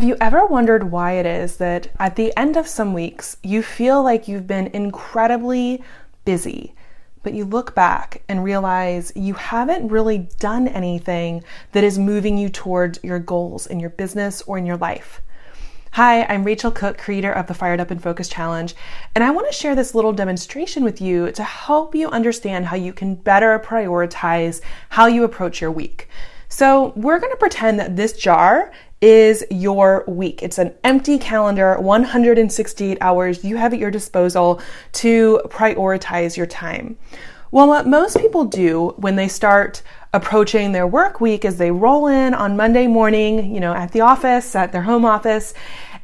Have you ever wondered why it is that at the end of some weeks you feel like you've been incredibly busy, but you look back and realize you haven't really done anything that is moving you towards your goals in your business or in your life? Hi, I'm Rachel Cook, creator of the Fired Up and Focused Challenge, and I want to share this little demonstration with you to help you understand how you can better prioritize how you approach your week. So, we're going to pretend that this jar is your week. It's an empty calendar, 168 hours you have at your disposal to prioritize your time. Well, what most people do when they start approaching their work week is they roll in on Monday morning, you know, at the office, at their home office,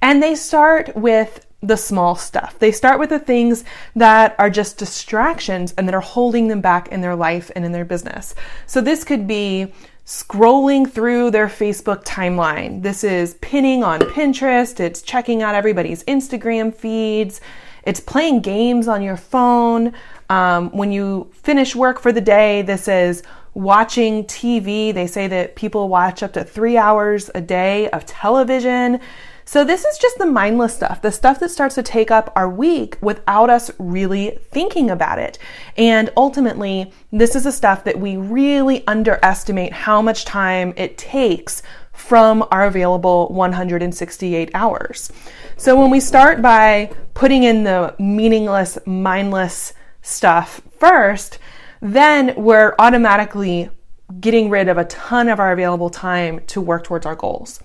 and they start with the small stuff. They start with the things that are just distractions and that are holding them back in their life and in their business. So this could be scrolling through their Facebook timeline. This is pinning on Pinterest, it's checking out everybody's Instagram feeds, it's playing games on your phone. Um, when you finish work for the day, this is watching TV. They say that people watch up to three hours a day of television. So, this is just the mindless stuff, the stuff that starts to take up our week without us really thinking about it. And ultimately, this is the stuff that we really underestimate how much time it takes from our available 168 hours. So, when we start by putting in the meaningless, mindless stuff first, then we're automatically getting rid of a ton of our available time to work towards our goals.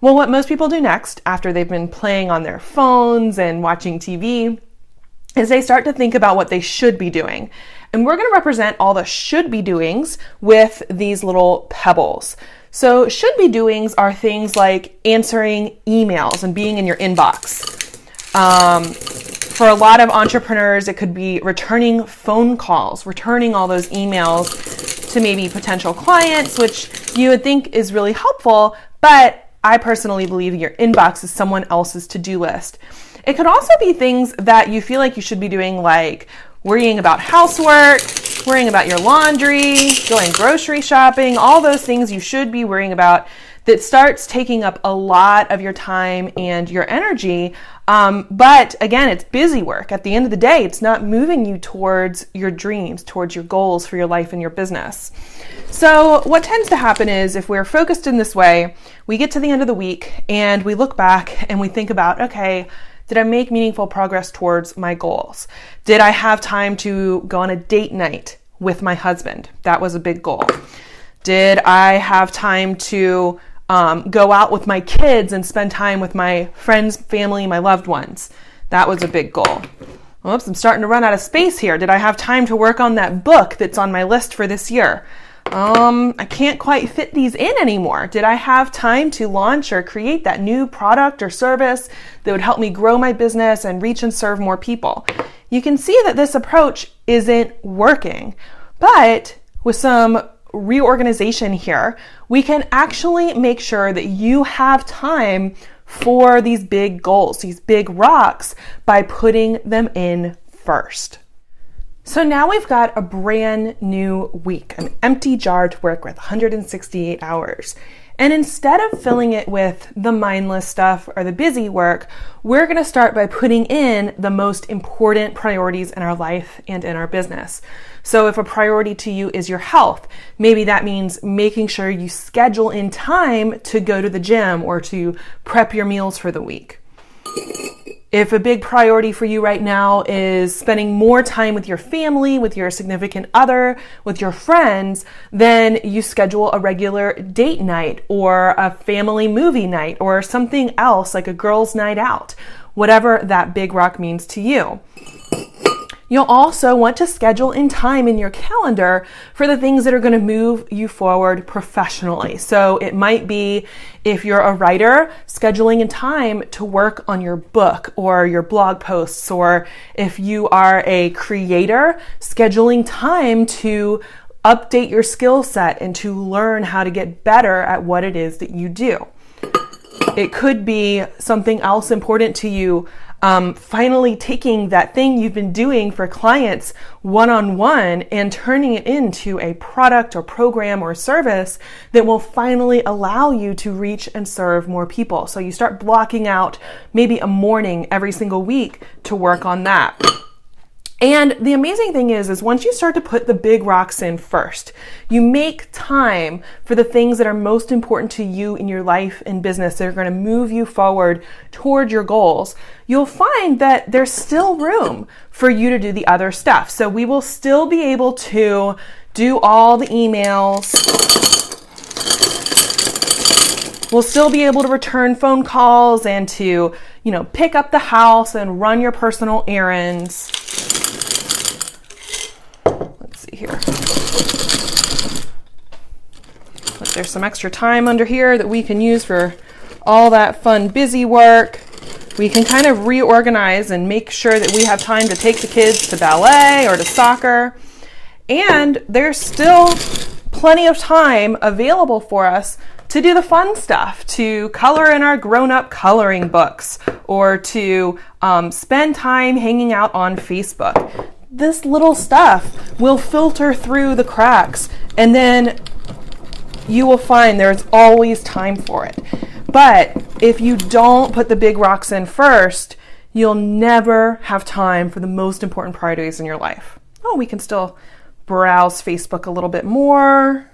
Well, what most people do next, after they've been playing on their phones and watching TV, is they start to think about what they should be doing. And we're going to represent all the should be doings with these little pebbles. So, should be doings are things like answering emails and being in your inbox. Um, for a lot of entrepreneurs, it could be returning phone calls, returning all those emails to maybe potential clients, which you would think is really helpful, but I personally believe your inbox is someone else's to do list. It could also be things that you feel like you should be doing, like worrying about housework, worrying about your laundry, going grocery shopping, all those things you should be worrying about that starts taking up a lot of your time and your energy. Um, but again, it's busy work. At the end of the day, it's not moving you towards your dreams, towards your goals for your life and your business. So, what tends to happen is if we're focused in this way, we get to the end of the week and we look back and we think about, okay, did I make meaningful progress towards my goals? Did I have time to go on a date night with my husband? That was a big goal. Did I have time to um, go out with my kids and spend time with my friends, family, my loved ones? That was a big goal. Oops, I'm starting to run out of space here. Did I have time to work on that book that's on my list for this year? um, I can't quite fit these in anymore. Did I have time to launch or create that new product or service that would help me grow my business and reach and serve more people? You can see that this approach isn't working, but with some reorganization here, we can actually make sure that you have time for these big goals, these big rocks, by putting them in first. So now we've got a brand new week, an empty jar to work with, 168 hours. And instead of filling it with the mindless stuff or the busy work, we're going to start by putting in the most important priorities in our life and in our business. So if a priority to you is your health, maybe that means making sure you schedule in time to go to the gym or to prep your meals for the week. If a big priority for you right now is spending more time with your family, with your significant other, with your friends, then you schedule a regular date night or a family movie night or something else like a girls' night out, whatever that big rock means to you. You'll also want to schedule in time in your calendar for the things that are going to move you forward professionally. So it might be if you're a writer, scheduling in time to work on your book or your blog posts, or if you are a creator, scheduling time to update your skill set and to learn how to get better at what it is that you do. It could be something else important to you um, finally taking that thing you've been doing for clients one on one and turning it into a product or program or service that will finally allow you to reach and serve more people. So you start blocking out maybe a morning every single week to work on that. And the amazing thing is, is once you start to put the big rocks in first, you make time for the things that are most important to you in your life and business that are going to move you forward toward your goals. You'll find that there's still room for you to do the other stuff. So we will still be able to do all the emails. We'll still be able to return phone calls and to, you know, pick up the house and run your personal errands see here. But there's some extra time under here that we can use for all that fun busy work. We can kind of reorganize and make sure that we have time to take the kids to ballet or to soccer. And there's still plenty of time available for us to do the fun stuff, to color in our grown up coloring books, or to um, spend time hanging out on Facebook this little stuff will filter through the cracks and then you will find there's always time for it. But if you don't put the big rocks in first, you'll never have time for the most important priorities in your life. Oh, we can still browse Facebook a little bit more.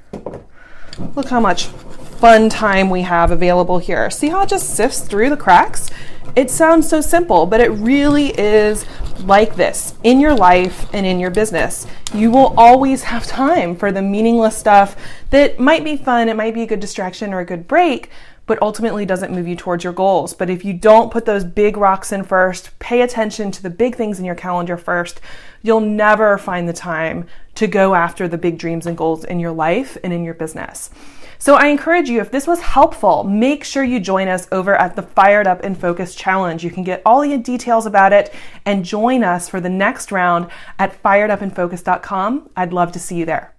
Look how much fun time we have available here. See how it just sifts through the cracks? It sounds so simple, but it really is like this in your life and in your business. You will always have time for the meaningless stuff that might be fun, it might be a good distraction or a good break, but ultimately doesn't move you towards your goals. But if you don't put those big rocks in first, pay attention to the big things in your calendar first, you'll never find the time to go after the big dreams and goals in your life and in your business. So I encourage you, if this was helpful, make sure you join us over at the Fired Up and Focused Challenge. You can get all the details about it and join us for the next round at firedupandfocused.com. I'd love to see you there.